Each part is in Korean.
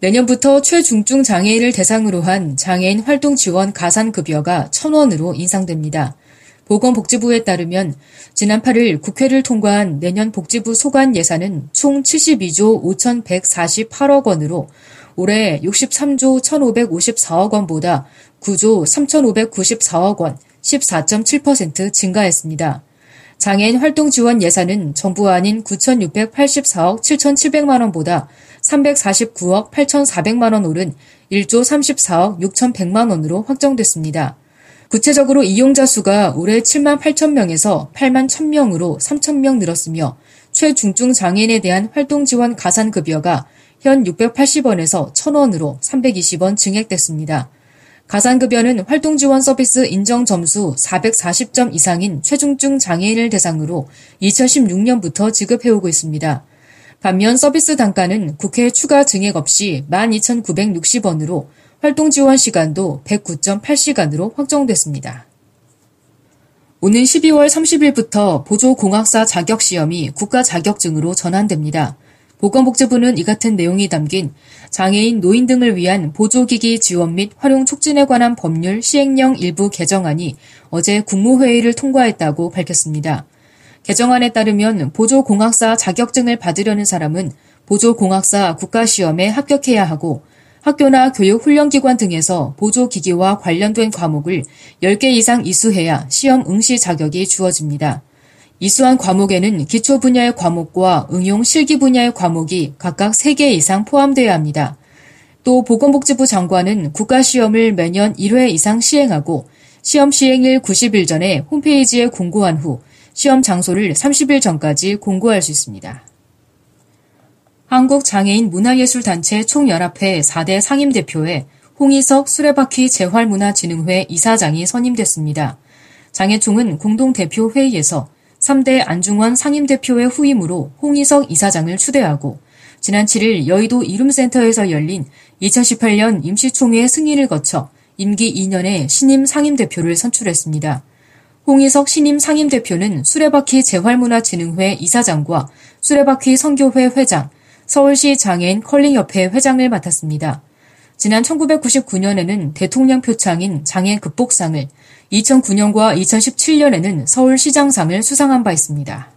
내년부터 최중증 장애인을 대상으로 한 장애인 활동 지원 가산 급여가 1,000원으로 인상됩니다. 보건복지부에 따르면 지난 8일 국회를 통과한 내년 복지부 소관 예산은 총 72조 5,148억 원으로 올해 63조 1,554억 원보다 9조 3,594억 원, 14.7% 증가했습니다. 장애인 활동 지원 예산은 정부 아닌 9,684억 7,700만 원보다 349억 8,400만 원 오른 1조 34억 6,100만 원으로 확정됐습니다. 구체적으로 이용자 수가 올해 7만 8천 명에서 8만 1천 명으로 3천 명 늘었으며 최중증 장애인에 대한 활동 지원 가산 급여가 현 680원에서 1,000원으로 320원 증액됐습니다. 가산급여는 활동지원 서비스 인정 점수 440점 이상인 최중증 장애인을 대상으로 2016년부터 지급해오고 있습니다. 반면 서비스 단가는 국회 추가 증액 없이 12,960원으로 활동 지원 시간도 109.8시간으로 확정됐습니다. 오는 12월 30일부터 보조공학사 자격시험이 국가 자격증으로 전환됩니다. 보건복지부는 이 같은 내용이 담긴 장애인, 노인 등을 위한 보조기기 지원 및 활용 촉진에 관한 법률 시행령 일부 개정안이 어제 국무회의를 통과했다고 밝혔습니다. 개정안에 따르면 보조공학사 자격증을 받으려는 사람은 보조공학사 국가시험에 합격해야 하고 학교나 교육훈련기관 등에서 보조기기와 관련된 과목을 10개 이상 이수해야 시험 응시 자격이 주어집니다. 이수한 과목에는 기초 분야의 과목과 응용 실기 분야의 과목이 각각 3개 이상 포함되어야 합니다. 또 보건복지부 장관은 국가시험을 매년 1회 이상 시행하고 시험 시행일 90일 전에 홈페이지에 공고한 후 시험 장소를 30일 전까지 공고할 수 있습니다. 한국장애인 문화예술단체 총연합회 4대 상임대표에 홍희석 수레바퀴 재활문화진흥회 이사장이 선임됐습니다. 장애총은 공동대표 회의에서 3대 안중원 상임대표의 후임으로 홍희석 이사장을 추대하고 지난 7일 여의도 이룸센터에서 열린 2018년 임시총회 승인을 거쳐 임기 2년의 신임 상임대표를 선출했습니다. 홍희석 신임 상임대표는 수레바퀴 재활문화진흥회 이사장과 수레바퀴 선교회 회장, 서울시 장애인 컬링협회 회장을 맡았습니다. 지난 1999년에는 대통령 표창인 장애 극복상을, 2009년과 2017년에는 서울시장상을 수상한 바 있습니다.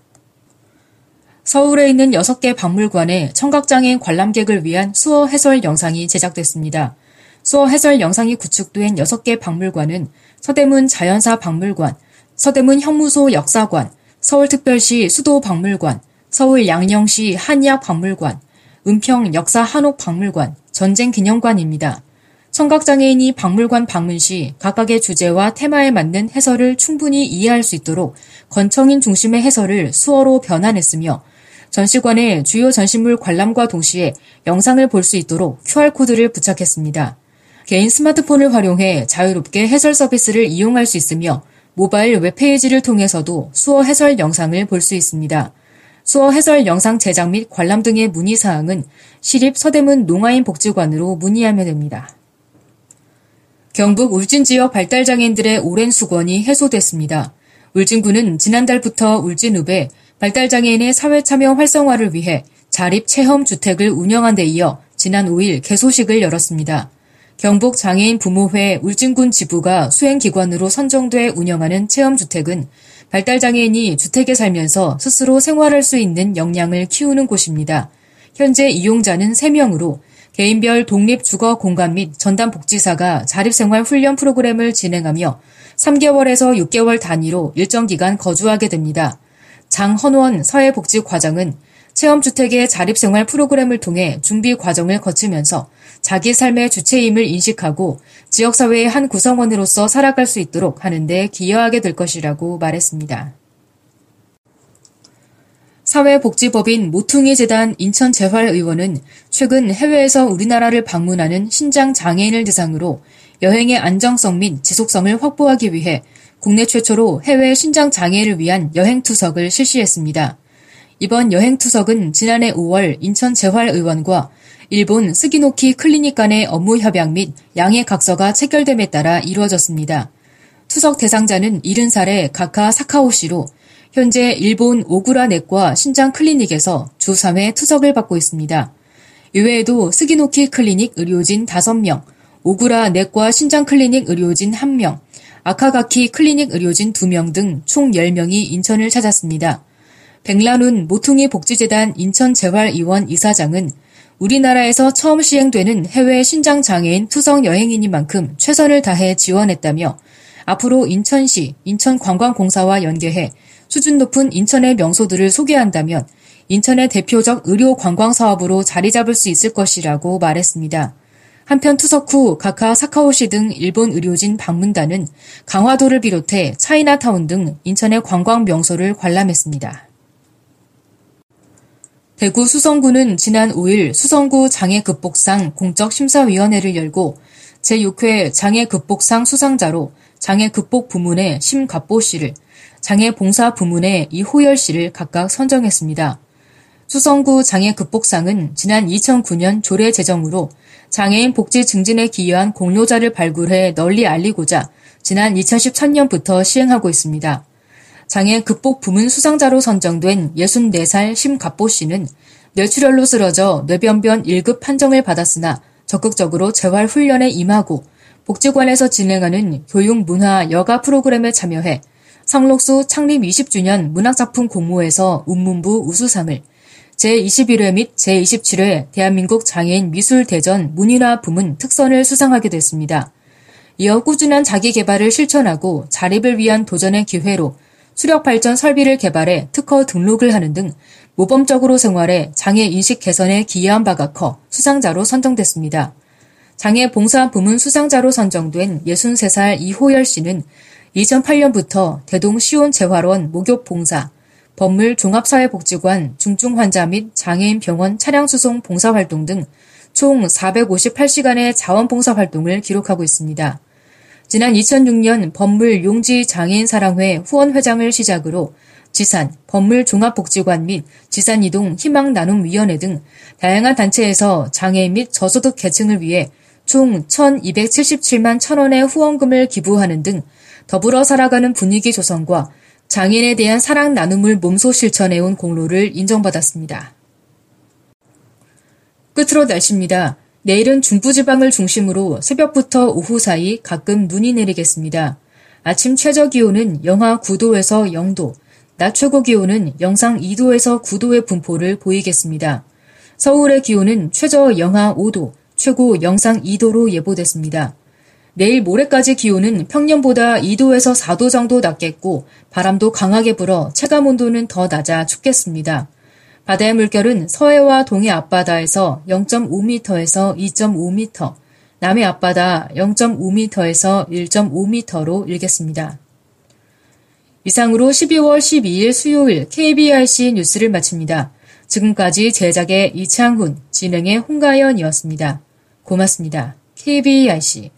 서울에 있는 6개 박물관에 청각장애인 관람객을 위한 수어 해설 영상이 제작됐습니다. 수어 해설 영상이 구축된 6개 박물관은 서대문 자연사 박물관, 서대문 형무소 역사관, 서울특별시 수도박물관, 서울 양령시 한의학 박물관, 은평 역사 한옥 박물관, 전쟁 기념관입니다. 청각장애인이 박물관 방문 시 각각의 주제와 테마에 맞는 해설을 충분히 이해할 수 있도록 건청인 중심의 해설을 수어로 변환했으며 전시관의 주요 전시물 관람과 동시에 영상을 볼 수 있도록 QR코드를 부착했습니다. 개인 스마트폰을 활용해 자유롭게 해설 서비스를 이용할 수 있으며 모바일 웹페이지를 통해서도 수어 해설 영상을 볼 수 있습니다. 수어 해설 영상 제작 및 관람 등의 문의 사항은 시립 서대문 농아인 복지관으로 문의하면 됩니다. 경북 울진 지역 발달장애인들의 오랜 수건이 해소됐습니다. 울진군은 지난달부터 울진읍에 발달장애인의 사회참여 활성화를 위해 자립 체험 주택을 운영한 데 이어 지난 5일 개소식을 열었습니다. 경북 장애인 부모회 울진군 지부가 수행기관으로 선정돼 운영하는 체험주택은 발달장애인이 주택에 살면서 스스로 생활할 수 있는 역량을 키우는 곳입니다. 현재 이용자는 3명으로 개인별 독립 주거 공간 및 전담 복지사가 자립생활 훈련 프로그램을 진행하며 3개월에서 6개월 단위로 일정 기간 거주하게 됩니다. 장헌원 사회복지과장은 체험주택의 자립생활 프로그램을 통해 준비 과정을 거치면서 자기 삶의 주체임을 인식하고 지역사회의 한 구성원으로서 살아갈 수 있도록 하는 데 기여하게 될 것이라고 말했습니다. 사회복지법인 모퉁이 재단 인천재활의원은 최근 해외에서 우리나라를 방문하는 신장 장애인을 대상으로 여행의 안정성 및 지속성을 확보하기 위해 국내 최초로 해외 신장 장애를 위한 여행 투석을 실시했습니다. 이번 여행 투석은 지난해 5월 인천 재활의원과 일본 스기노키 클리닉 간의 업무 협약 및 양해 각서가 체결됨에 따라 이루어졌습니다. 투석 대상자는 70살의 가카 사카오 씨로 현재 일본 오구라 내과 신장 클리닉에서 주 3회 투석을 받고 있습니다. 이외에도 스기노키 클리닉 의료진 5명, 오구라 내과 신장 클리닉 의료진 1명, 아카가키 클리닉 의료진 2명 등 총 10명이 인천을 찾았습니다. 백란훈 모퉁이 복지재단 인천재활의원 이사장은 우리나라에서 처음 시행되는 해외 신장장애인 투석 여행이니만큼 최선을 다해 지원했다며 앞으로 인천시, 인천관광공사와 연계해 수준 높은 인천의 명소들을 소개한다면 인천의 대표적 의료 관광 사업으로 자리 잡을 수 있을 것이라고 말했습니다. 한편 투석 후 가카 사카오시 등 일본 의료진 방문단은 강화도를 비롯해 차이나타운 등 인천의 관광 명소를 관람했습니다. 대구 수성구는 지난 5일 수성구 장애 극복상 공적 심사위원회를 열고 제6회 장애 극복상 수상자로 장애 극복 부문의 심갑보 씨를, 장애 봉사 부문의 이호열 씨를 각각 선정했습니다. 수성구 장애 극복상은 지난 2009년 조례 제정으로 장애인 복지 증진에 기여한 공로자를 발굴해 널리 알리고자 지난 2013년부터 시행하고 있습니다. 장애 극복 부문 수상자로 선정된 64살 심갑보 씨는 뇌출혈로 쓰러져 뇌변변 1급 판정을 받았으나 적극적으로 재활 훈련에 임하고 복지관에서 진행하는 교육 문화 여가 프로그램에 참여해 성록수 창립 20주년 문학작품 공모에서 운문부 우수상을 제21회 및 제27회 대한민국 장애인 미술대전 문인화 부문 특선을 수상하게 됐습니다. 이어 꾸준한 자기 개발을 실천하고 자립을 위한 도전의 기회로 수력 발전 설비를 개발해 특허 등록을 하는 등 모범적으로 생활해 장애 인식 개선에 기여한 바가 커 수상자로 선정됐습니다. 장애 봉사 부문 수상자로 선정된 63살 이호열 씨는 2008년부터 대동 시온 재활원 목욕 봉사, 법물 종합사회복지관 중증 환자 및 장애인 병원 차량 수송 봉사 활동 등 총 458시간의 자원봉사 활동을 기록하고 있습니다. 지난 2006년 법물 용지 장애인 사랑회 후원회장을 시작으로 지산, 법물 종합복지관 및 지산이동 희망나눔위원회 등 다양한 단체에서 장애인 및 저소득 계층을 위해 총 1277만 천원의 후원금을 기부하는 등 더불어 살아가는 분위기 조성과 장애인에 대한 사랑 나눔을 몸소 실천해온 공로를 인정받았습니다. 끝으로 날씨입니다. 내일은 중부지방을 중심으로 새벽부터 오후 사이 가끔 눈이 내리겠습니다. 아침 최저 기온은 영하 9도에서 0도, 낮 최고 기온은 영상 2도에서 9도의 분포를 보이겠습니다. 서울의 기온은 최저 영하 5도, 최고 영상 2도로 예보됐습니다. 내일 모레까지 기온은 평년보다 2도에서 4도 정도 낮겠고 바람도 강하게 불어 체감 온도는 더 낮아 춥겠습니다. 바다의 물결은 서해와 동해 앞바다에서 0.5m에서 2.5m, 남해 앞바다 0.5m에서 1.5m로 일겠습니다. 이상으로 12월 12일 수요일 KBRC 뉴스를 마칩니다. 지금까지 제작의 이창훈, 진행의 홍가연이었습니다. 고맙습니다. KBRC